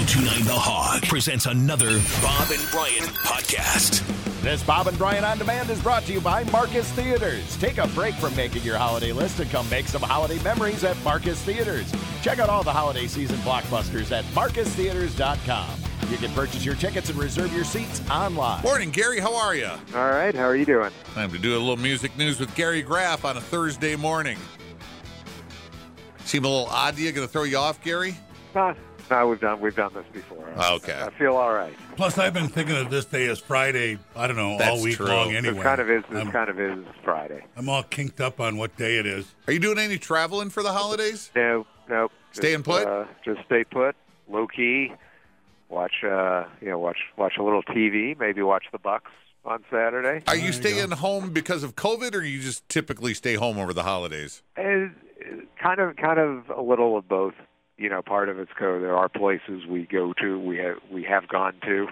1029 The Hog presents another Bob and Brian podcast. This Bob and Brian on Demand is brought to you by Marcus Theatres. Take a break from making your holiday list and come make some holiday memories at Marcus Theatres. Check out all the holiday season blockbusters at marcustheatres.com. You can purchase your tickets and reserve your seats online. Morning, Gary. How are you? All right, how are you doing? Time to do a little music news with Gary Graff on a Thursday morning. Seem a little odd to you? Going to throw you off, Gary? No, no, we've done we've done this before. Okay. I feel all right. Plus, I've been thinking of this day as Friday. I don't know That's all week true. long. This Anyway, This kind of is this I'm, kind of is Friday. I'm all kinked up on what day it is. Are you doing any traveling for the holidays? No, no. Staying put? Uh, just stay put, low key. Watch, uh, you know, watch watch a little TV. Maybe watch the Bucks on Saturday. Are you you staying home because of COVID, or you just typically stay home over the holidays? And kind of, kind of a little of both. You know, part of it's co. There are places we go to, we have we have gone to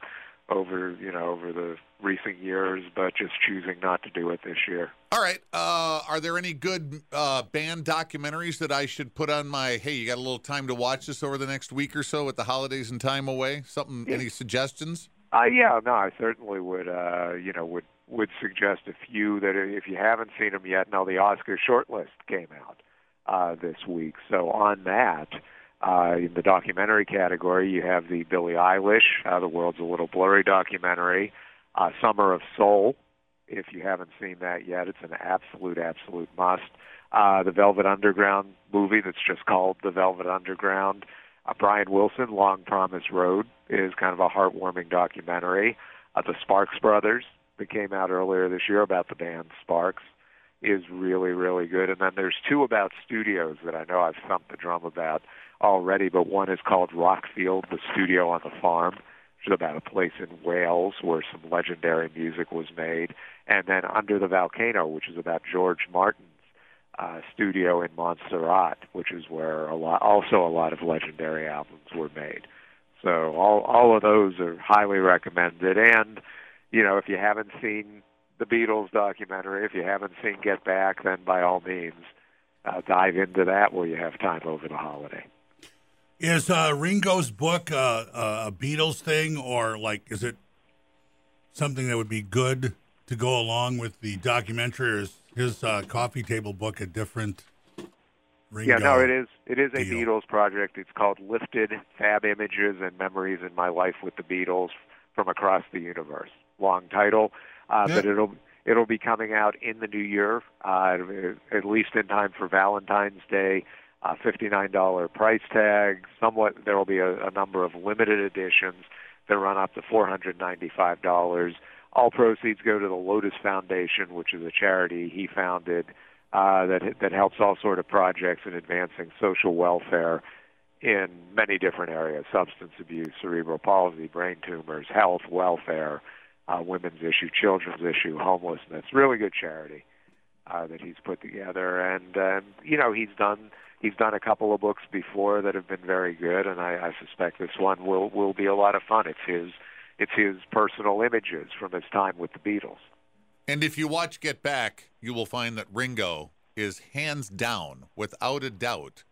over you know over the recent years, but just choosing not to do it this year. All right. Uh, are there any good uh, band documentaries that I should put on my? Hey, you got a little time to watch this over the next week or so with the holidays and time away. Something? Yeah. Any suggestions? Uh, yeah, no, I certainly would. Uh, you know, would would suggest a few that if you haven't seen them yet. Now the Oscar shortlist came out uh, this week, so on that, uh, in the documentary category, you have the Billie Eilish, uh, the world's a little blurry documentary, uh, Summer of Soul. If you haven't seen that yet, it's an absolute, absolute must. Uh, the Velvet Underground movie that's just called The Velvet Underground. Uh, Brian Wilson, Long Promised Road, is kind of a heartwarming documentary. Uh, the Sparks Brothers, that came out earlier this year about the band Sparks, is really, really good. And then there's two about studios that I know I've thumped the drum about already, but one is called Rockfield, the studio on the farm, which is about a place in Wales where some legendary music was made. And then Under the Volcano, which is about George Martin's uh, studio in Montserrat, which is where a lot, also a lot of legendary albums were made. So all all of those are highly recommended. And you know, if you haven't seen the Beatles documentary, if you haven't seen Get Back, then by all means uh, dive into that where you have time over the holiday. Is uh, Ringo's book uh, uh, a Beatles thing, or like is it something that would be good to go along with the documentary? Or is his uh, coffee table book a different Ringo? Yeah, no, it is. It is a deal. Beatles project. It's called Lifted Fab Images and Memories in My Life with the Beatles from Across the Universe. Long title, uh, Yeah. but it'll it'll be coming out in the new year, uh, at least in time for Valentine's Day. Uh, Fifty-nine dollar price tag. Somewhat, there will be a, a number of limited editions that run up to four hundred ninety-five dollars. All proceeds go to the Lotus Foundation, which is a charity he founded uh, that that helps all sort of projects in advancing social welfare in many different areas: substance abuse, cerebral palsy, brain tumors, health, welfare, uh, women's issue, children's issue, homelessness. Really good charity uh, that he's put together, and um, you know he's done he's done a couple of books before that have been very good, and I, I suspect this one will will be a lot of fun. It's his it's his personal images from his time with the Beatles. And if you watch Get Back, you will find that Ringo is hands down, without a doubt,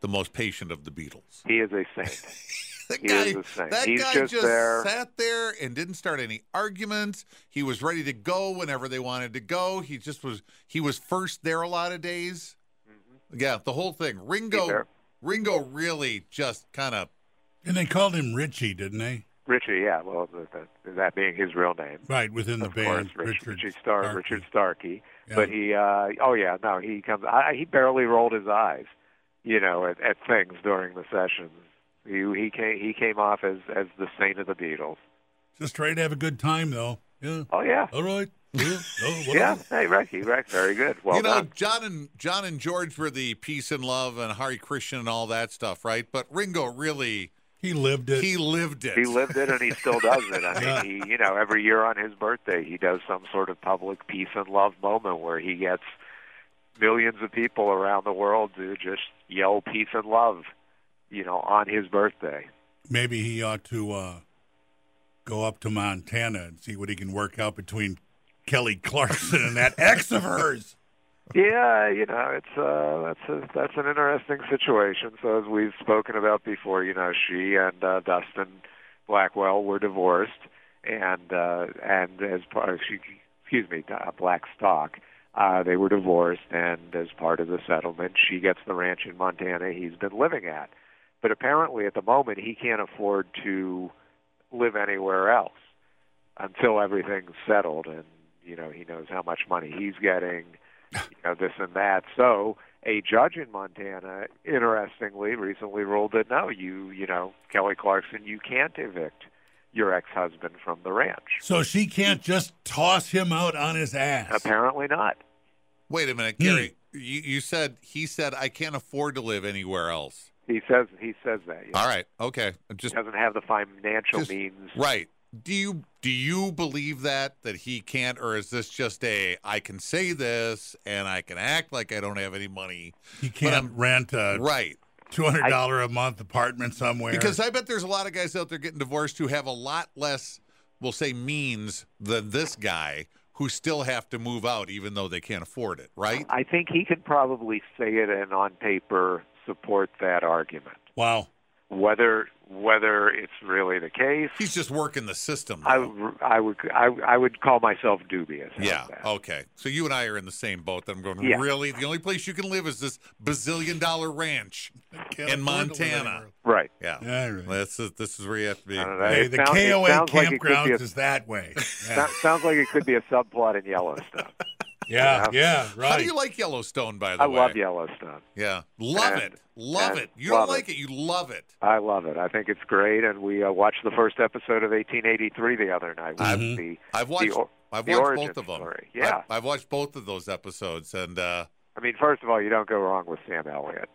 the most patient of the Beatles. He is a saint. That He guy, same. that He's guy just there. sat there and didn't start any arguments. He was ready to go whenever they wanted to go. He just was. He was first there a lot of days. Yeah, the whole thing. Ringo. Ringo really just kind of. And they called him Richie, didn't they? Richie, yeah, well, the, the, that being his real name. Right within the of band, course, Rich, Richard Richard Star, Starkey. Richard Starkey. Yeah. But he, uh, oh yeah, no, he comes. I, he barely rolled his eyes, you know, at, at things during the sessions. He he came he came off as as the saint of the Beatles. Just trying to have a good time, though. Yeah. Oh yeah, All right. Yeah. Oh, yeah. Hey, Rick, he Rick, very good. Well you know, done. John and John and George were the peace and love and Hare Krishna and all that stuff, right? But Ringo really He lived it. he lived it. He lived it, and he still does it. I Yeah. mean, he, you know, every year on his birthday, he does some sort of public peace and love moment where he gets millions of people around the world to just yell peace and love, you know, on his birthday. Maybe he ought to uh, go up to Montana and see what he can work out between Kelly Clarkson and that ex of hers. yeah, you know, it's uh, that's a, that's an interesting situation. So as we've spoken about before, you know, she and uh, Dustin Blackwell were divorced, and uh, and as part of she, excuse me, uh, Blackstock, uh, they were divorced, and as part of the settlement, she gets the ranch in Montana he's been living at. But apparently, at the moment, he can't afford to live anywhere else until everything's settled, and you know he knows how much money he's getting, you know this and that. So a judge in Montana, interestingly, recently ruled that no, you you know Kelly Clarkson, you can't evict your ex-husband from the ranch. So she can't just toss him out on his ass. Apparently not. Wait a minute, hmm. Gary. You, you said he said I can't afford to live anywhere else. He says he says that. Yeah. All right, okay. Just He doesn't have the financial Just- means. right. Do you do you believe that that he can't, or is this just a I can say this and I can act like I don't have any money? He can't rent a Right. two hundred dollar a month apartment somewhere. Because I bet there's a lot of guys out there getting divorced who have a lot less, we'll say, means than this guy who still have to move out even though they can't afford it, right? I think he could probably say it and on paper support that argument. wow. Whether whether it's really the case, He's just working the system. I, though. I would I, I would call myself dubious. Yeah. that? Okay. So you and I are in the same boat. That I'm going. Yeah. Really, the only place you can live is this bazillion dollar ranch in afford to live Montana. Right. Yeah. Yeah, right. This is this is where you have to be. I don't know. Hey, the sounds- it KOA sounds like it could campgrounds be a- is that way. Yeah, Sounds, sounds like it could be a subplot in Yellowstone. yeah, yeah, right. How do you like Yellowstone, by the I way? I love Yellowstone. Yeah, love And- it, love it. You don't like it. it. you love it. I love it. I think it's great, and we uh, watched the first episode of 1883 the other night. Which I've- the I've watched. or- I've the watched both of them. story. Yeah. I've, I've watched both of those episodes, and uh, I mean, first of all, you don't go wrong with Sam Elliott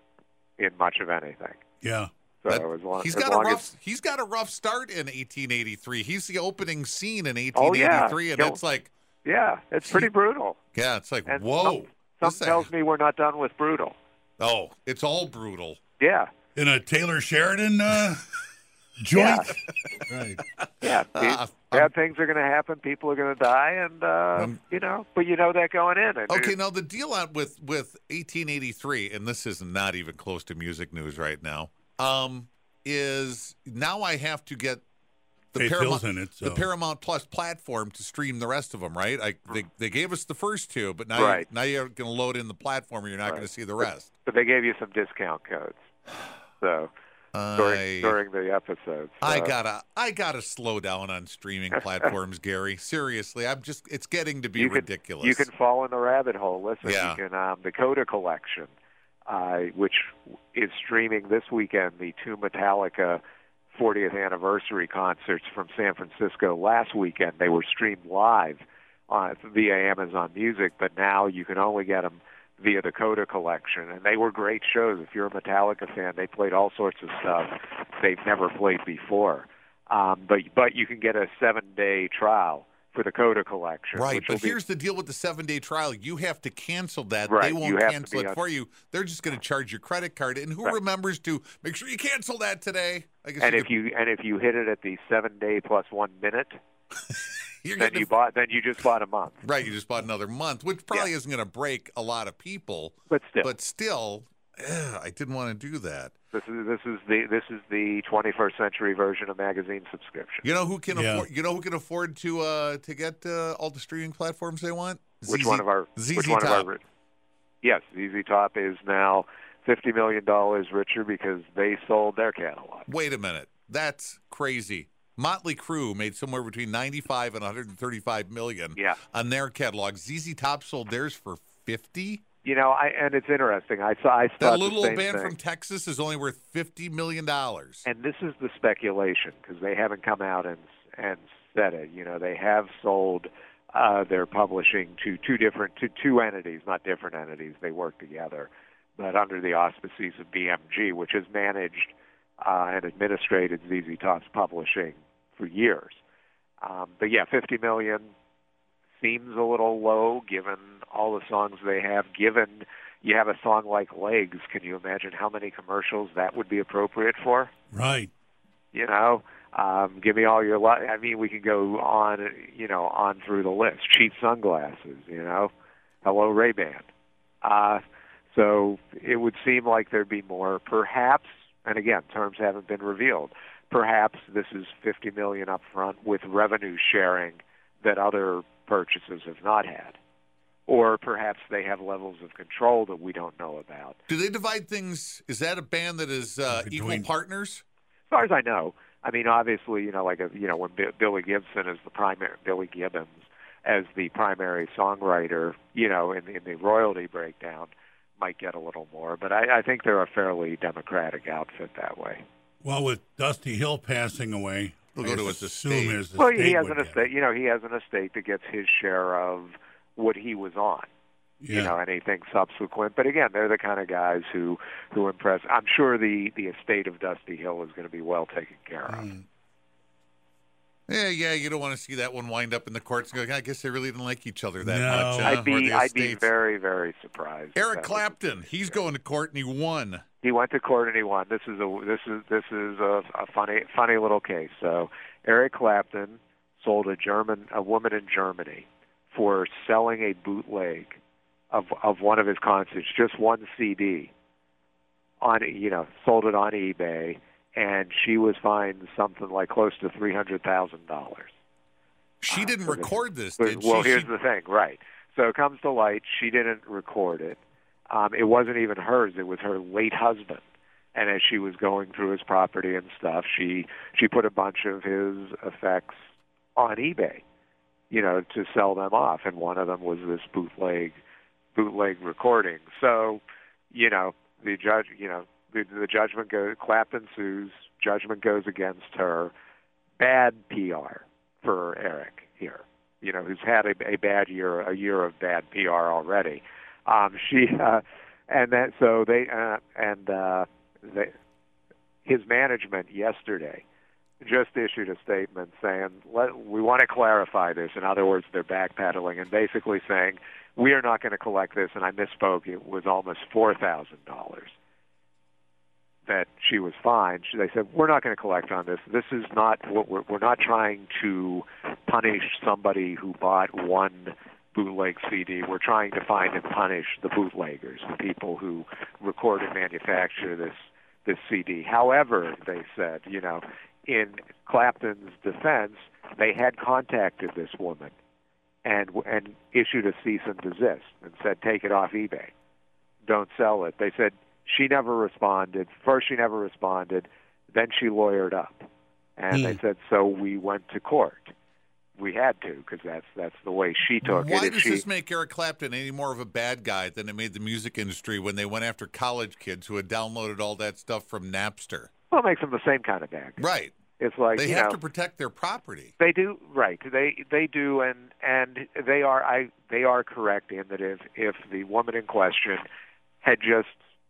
in much of anything. yeah. So that- as long, he's as got a rough. as He's got a rough start in 1883. He's the opening scene in Oh, yeah. 1883, and He'll- it's like, yeah, it's pretty brutal. yeah, it's like, And whoa. Some, this some tells me we're not done with brutal. Oh, it's all brutal. Yeah, In a Taylor Sheridan uh, joint. Right. yeah. Uh, Bad things are going to happen. People are going to die, and uh, Um, you know. But you know that going in. And Okay, now the deal on with with 1883, and this is not even close to music news right now. Um, is now I have to get the Faith Paramount, Hill's in it, the. Paramount Plus platform to stream the rest of them, right? I they, they gave us the first two, but now Right. you, now you're going to load in the platform, and you're not going to see the rest. But they gave you some discount codes. So during I, during the episodes. I gotta I gotta slow down on streaming platforms, Gary. Seriously, I'm just it's getting to be you can, ridiculous. You can fall in the rabbit hole. Listen, Yeah. you can um, the Coda Collection, uh, which is streaming this weekend. The two Metallica 40th anniversary concerts from San Francisco last weekend. They were streamed live on via Amazon Music, but now you can only get them via the Coda Collection, and they were great shows. If you're a Metallica fan, they played all sorts of stuff they've never played before. Um, but but you can get a seven day trial for the Coda Collection. Right, but will be- here's the deal with the seven day trial. You have to cancel that. Right, They won't cancel it on- for you. They're just going to charge your credit card. And who Right. remembers to make sure you cancel that today? And you if you and if you hit it at the seven day plus one minute, then you bought then you just bought a month. right. You just bought another month, which probably isn't going to break a lot of people. But still, But still, eh, I didn't want to do that. this is this is the this is the 21st century version of magazine subscription. You know who can Yeah. afford? You know who can afford to uh, to get uh, all the streaming platforms they want? Which ZZ one of our ZZ which one Top. of our Yes, ZZ Top is now 50 million dollars richer because they sold their catalog. Wait a minute. That's crazy. Motley Crue made somewhere between 95 and 135 million Yeah. on their catalog. ZZ Top sold theirs for 50. You know, I and it's interesting. I saw I That thought little the band thing. from Texas is only worth 50 million dollars. and this is the speculation because they haven't come out and and said it. You know, they have sold uh, their publishing to two different to two entities, not different entities. They work together, but under the auspices of BMG, which has managed uh, and administrated ZZ Top's publishing for years. Um, but yeah, 50 million seems a little low given all the songs they have. Given you have a song like Legs, can you imagine how many commercials that would be appropriate for? Right. you know um give me all your li- i mean we can go on you know on through the list cheap sunglasses you know hello ray ban Uh, so it would seem like there'd be more, perhaps. And again, terms haven't been revealed. Perhaps this is 50 million up front with revenue sharing that other purchases have not had. Or perhaps they have levels of control that we don't know about. Do they divide things? Is that a band that is uh, Between- equal partners? As far as I know, I mean, obviously, you know, like a, you know, when B- Billy Gibson is the primary, Billy Gibbons as the primary songwriter, you know, in, in the royalty breakdown, might get a little more. But I, I think they're a fairly democratic outfit that way. Well, with Dusty Hill passing away, We'll I go to his assume estate. his Well, estate he has an get it. estate. You know, he has an estate that gets his share of what he was on. Yeah. You know, anything subsequent. But again, they're the kind of guys who who impress. I'm sure the the estate of Dusty Hill is going to be well taken care of. Mm. Yeah, yeah. You don't want to see that one wind up in the courts. and go, I guess they really didn't like each other that No. much. huh? I'd be I'd be very very surprised. Eric Clapton. He's going to court and he won. he went to court and he won. This is a this is this is a, a funny funny little case. So Eric Clapton sold a German a woman in Germany for selling a bootleg of of one of his concerts, just one CD. On you know sold it on eBay, and she was fined something like close to three hundred thousand dollars. She Uh, didn't so record this, But- did well, she? here's She- the thing, right? So it comes to light she didn't record it. Um, it wasn't even hers; it was her late husband. And as she was going through his property and stuff, she she put a bunch of his effects on eBay, you know, to sell them off. And one of them was this bootleg bootleg recording. So, you know, the judge, you know, the, the judgment goes. Clapton sues. Judgment goes against her. Bad PR for Eric here. You know, who's had a, a bad year, a year of bad PR already. Um, she uh, and that so they uh, and uh, they, his management yesterday just issued a statement saying Let, we want to clarify this. In other words, they're backpedaling and basically saying we are not going to collect this. And I misspoke; it was almost four thousand dollars that she was fine. She- They said we're not going to collect on this. This is not what we're, we're not trying to punish somebody who bought one bootleg CD. We're trying to find and punish the bootleggers, the people who record and manufacture this this CD. However, they said, you know, in Clapton's defense, they had contacted this woman and and issued a cease and desist and said take it off eBay. Don't sell it. They said she never responded. First she never responded, then she lawyered up. And they hmm. said so we went to court. We had to because that's that's the way she took Why it. If does she, this make Eric Clapton any more of a bad guy than it made the music industry when they went after college kids who had downloaded all that stuff from Napster? well, it makes them the same kind of bag. Right. It's like They you have know, to protect their property. They do right. They they do, and and they are I they are correct in that if if the woman in question had just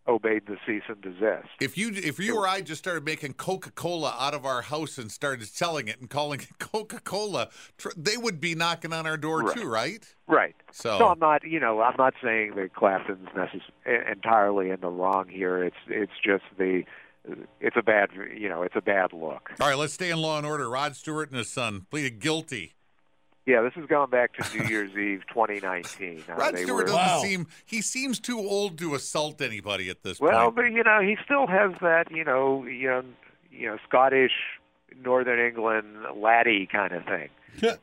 obeyed the cease and desist, If you if you or I just started making Coca Cola out of our house and started selling it and calling it Coca Cola, tr- they would be knocking on our door Right. too, right? right? So, So I'm not you know I'm not saying that Clapton's necess- entirely in the wrong here. It's it's just the it's a bad you know it's a bad look. all right, let's stay in law and order. Rod Stewart and his son pleaded guilty. Yeah, this is going back to New Year's Eve 2019. Uh, Rod they Stewart were- doesn't Wow. seem he seems too old to assault anybody at this Well, point. Well, but you know, he still has that, you know, young, you know, Scottish, Northern England laddie kind of thing.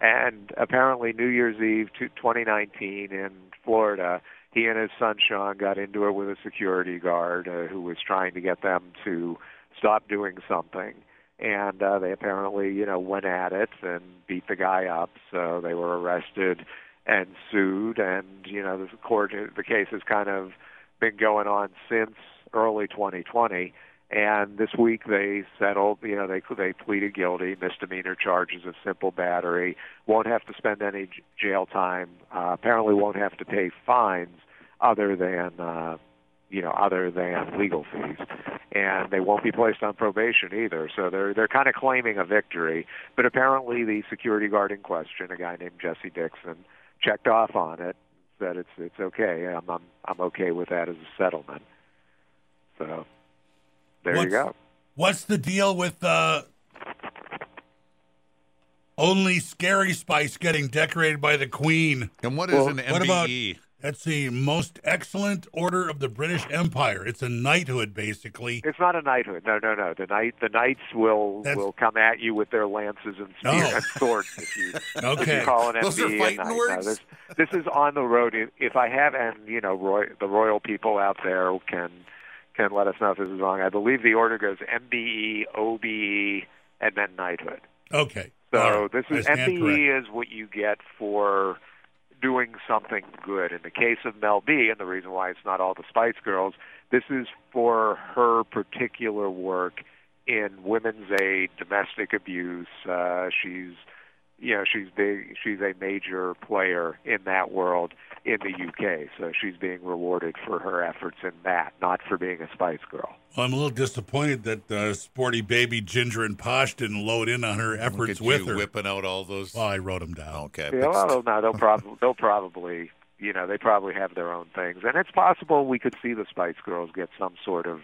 and apparently, New Year's Eve, 2019 in Florida, he and his son Sean got into it with a security guard uh, who was trying to get them to stop doing something. And uh, they apparently, you know, went at it and beat the guy up. So they were arrested and sued. And you know, the court, the case has kind of been going on since early 2020. And this week they settled. You know, they they pleaded guilty, misdemeanor charges of simple battery. Won't have to spend any jail time. Uh, apparently, won't have to pay fines other than uh, you know other than legal fees. And they won't be placed on probation either. So they're they're kind of claiming a victory. But apparently, the security guard in question, a guy named Jesse Dixon, checked off on it. Said it's it's okay. I'm I'm I'm okay with that as a settlement. So there What's- you go. What's the deal with uh, only Scary Spice getting decorated by the Queen? and what is well, an what about- MBE? That's the most excellent order of the British Empire. It's a knighthood, basically. It's not a knighthood. No, no, no. The knight, the knights will That's- will come at you with their lances and spears Oh. and swords if you if you call an Those are MBE a fighting knight. No, words? this, this is on the road. If- If I have, and you know, Roy, the royal people out there can can let us know if this is wrong. I believe the order goes MBE, OBE, and then knighthood. Okay. So All right. this is MBE corrected. is what you get for doing something good. In the case of Mel B, and the reason why it's not all the Spice Girls, this is for her particular work in women's aid, domestic abuse. Uh, she's you know she's big she's a major player in that world in the UK so she's being rewarded for her efforts in that not for being a Spice Girl Well, I'm a little disappointed that uh, sporty baby Ginger and Posh didn't load in on her Look efforts at with you her. whipping out all those. Well, I wrote them down. okay. Yeah, but well, no, they'll probably they'll probably you know they probably have their own things, and it's possible we could see the Spice Girls get some sort of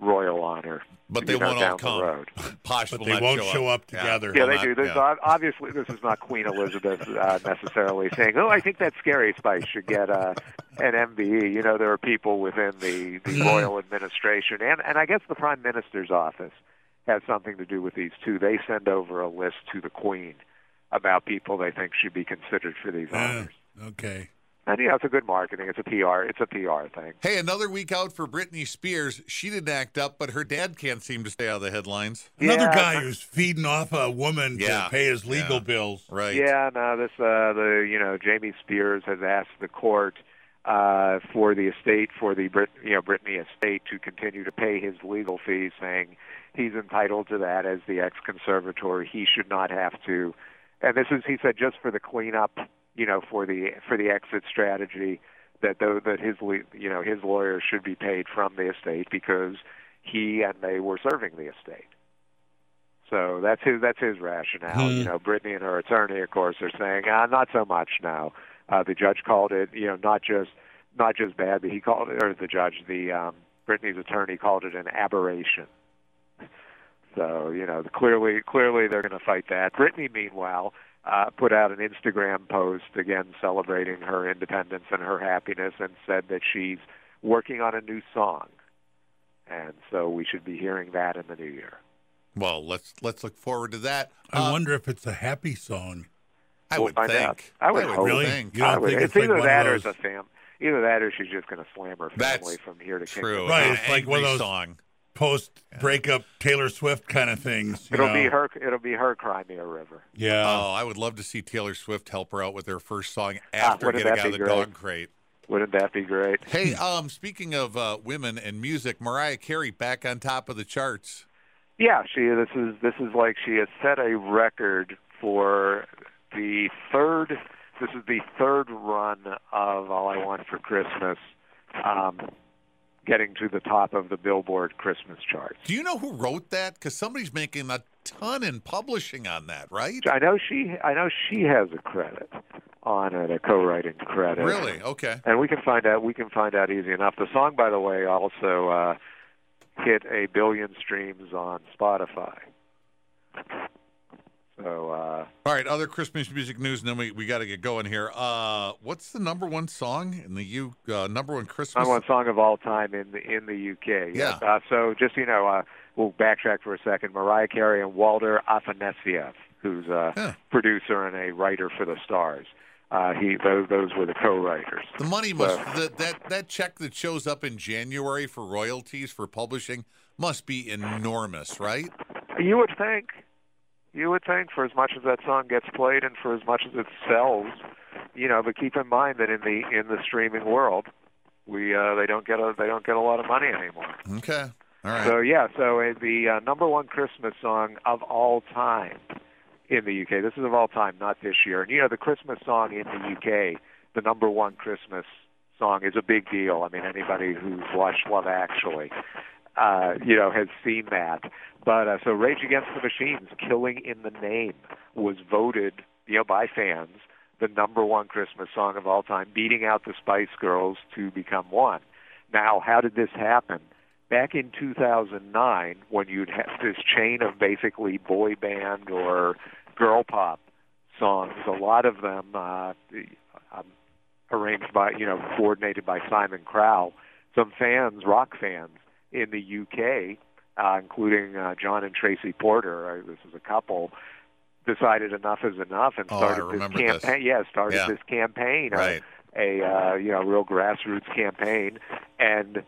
royal honor. But they know, won't down all the come. road. Posh But they won't show, show up together. Yeah, Will they not- do. There's yeah. ob- obviously this is not Queen Elizabeth uh, necessarily saying, "Oh, I think that Scary Spice should get uh, an MBE." You know, there are people within the the royal administration, and and I guess the Prime Minister's office has something to do with these too. They send over a list to the Queen about people they think should be considered for these Uh, honors. okay. And yeah, it's a good marketing. It's a PR. It's a PR thing. Hey, another week out for Britney Spears. She didn't act up, but her dad can't seem to stay out of the headlines. Another Yeah. guy who's feeding off a woman Yeah. to pay his legal Yeah. bills. Right. Yeah, no, this uh the you know Jamie Spears has asked the court uh for the estate for the Brit you know Britney estate to continue to pay his legal fees, saying he's entitled to that as the ex conservator. He should not have to. And this is he said just for the cleanup, you know, for the for the exit strategy that though that his you know his lawyer should be paid from the estate because he and they were serving the estate. So that's his that's his rationale. Hmm. You know, Britney and her attorney, of course, are saying ah, not so much now. Uh, the judge called it, you know, not just not just bad, but he called it, or the judge, the um, Britney's attorney called it an aberration. So you know, clearly, clearly they're going to fight that. Britney, meanwhile, uh, put out an Instagram post again celebrating her independence and her happiness, and said that she's working on a new song, and so we should be hearing that in the new year. Well, let's let's look forward to that. I Uh, wonder if it's a happy song. I We'll would find think. out. I would hope. Really? think. You don't I would- think it's it's either one of that or it's a fam. Either that or she's just going to slam her That's family from here to True. Kingdom. Right, it's like one of those- song. Post breakup Taylor Swift kind of things. you It'll know? be her. It'll be her Cry Me a River. Yeah. Oh, I would love to see Taylor Swift help her out with her first song Ah, after wouldn't getting out of the great? dog crate. Wouldn't that be great? Hey, um, speaking of uh, women and music, Mariah Carey back on top of the charts. Yeah, she. This is this is like she has set a record for the third. This is the third run of All I Want for Christmas, um, getting to the top of the Billboard Christmas chart. Do you know who wrote that? Because somebody's making a ton in publishing on that, right? I know she. I know she has a credit on it, a co-writing credit. Really? Okay. And we can find out. We can find out easy enough. The song, by the way, also uh, hit a billion streams on Spotify. So uh, All right, other Christmas music news, and then we, we got to get going here. Uh, what's the number one song in the U? Uh, number one Christmas. number one song of all time in the in the UK. Yeah. Uh, so just you know, uh, we'll backtrack for a second. Mariah Carey and Walter Afanasieff, who's a Yeah. producer and a writer for the Stars. Uh, he those those were the co-writers. The money must Well- that that that check that shows up in January for royalties for publishing must be enormous, right? You would think. You would think for as much as that song gets played and for as much as it sells, you know, but keep in mind that in the in the streaming world, we uh they don't get a they don't get a lot of money anymore. Okay. All right. So yeah, so uh, the uh, number one Christmas song of all time in the UK. This is of all time, not this year. And you know, the Christmas song in the UK, the number one Christmas song is a big deal. I mean, anybody who's watched Love Actually, uh, you know, has seen that. But uh, so Rage Against the Machine's "Killing in the Name" was voted, you know, by fans the number one Christmas song of all time, beating out the Spice Girls to become one. Now, how did this happen? Back in 2009, when you'd have this chain of basically boy band or girl pop songs, a lot of them, uh, um, arranged by you know coordinated by Simon Cowell. Some fans, rock fans in the UK, uh, including uh, John and Tracy Morter. Uh, this is a couple. Decided enough is enough and Oh, started this campaign. this. Yeah, started Yeah. this campaign. Right. a uh, you know real grassroots campaign, and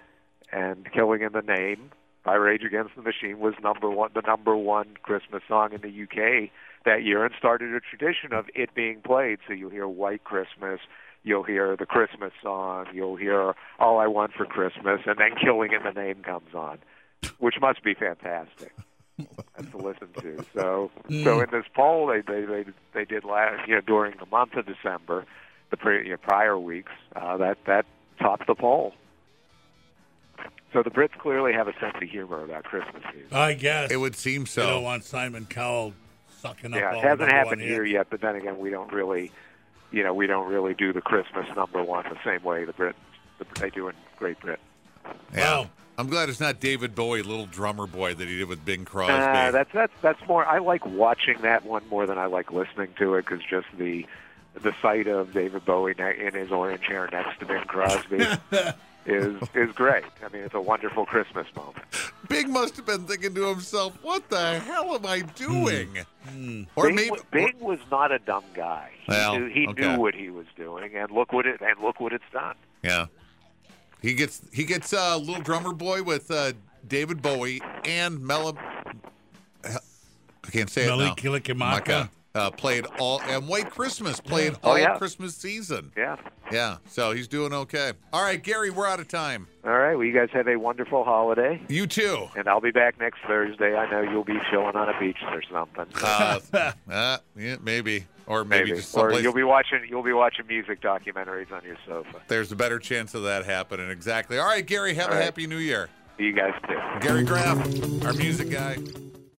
and "Killing in the Name" by Rage Against the Machine was number one, the number one Christmas song in the UK that year, and started a tradition of it being played. So you'll hear "White Christmas." You'll hear the Christmas song. You'll hear "All I Want for Christmas," and then "Killing in the Name" comes on, which must be fantastic to listen to. So, so in this poll they they they, they did last you know during the month of December, the pre, you know, prior weeks uh, that that topped the poll. So the Brits clearly have a sense of humor about Christmas music. I guess It would seem They don't so. want Simon Cowell sucking up Yeah, it the hasn't happened here yet, but then again, we don't really, you know, we don't really do the Christmas number one the same way the Brits the, they do in Great Britain. Yeah. Wow. I'm glad it's not David Bowie, little drummer boy that he did with Bing Crosby. Uh, that's that's that's more. I like watching that one more than I like listening to it because just the the sight of David Bowie in his orange hair next to Bing Crosby is is great. I mean, it's a wonderful Christmas moment. Big must have been thinking to himself, "What the hell am I doing?" Or Bing, maybe Big Bing was not a dumb guy. He, Well, knew, he okay. knew what he was doing, and look what it and look what it's done. Yeah. He gets he gets uh, little drummer boy with uh, David Bowie and Mela. I can't say Mele it now. Kalikimaka. Maka, Uh, played all and White Christmas played Oh, all yeah. Christmas season. Yeah. Yeah, so he's doing okay. All right, Gary, we're out of time. All right. Well, you guys have a wonderful holiday, You too. and I'll be back next Thursday. I know you'll be chilling on a beach or something. Uh, uh, yeah, maybe, or maybe, Maybe, just or you'll be watching you'll be watching music documentaries on your sofa. There's a better chance of that happening. Exactly. All right, Gary. Have All a right. happy New Year. You guys too. Gary Graff, our music guy.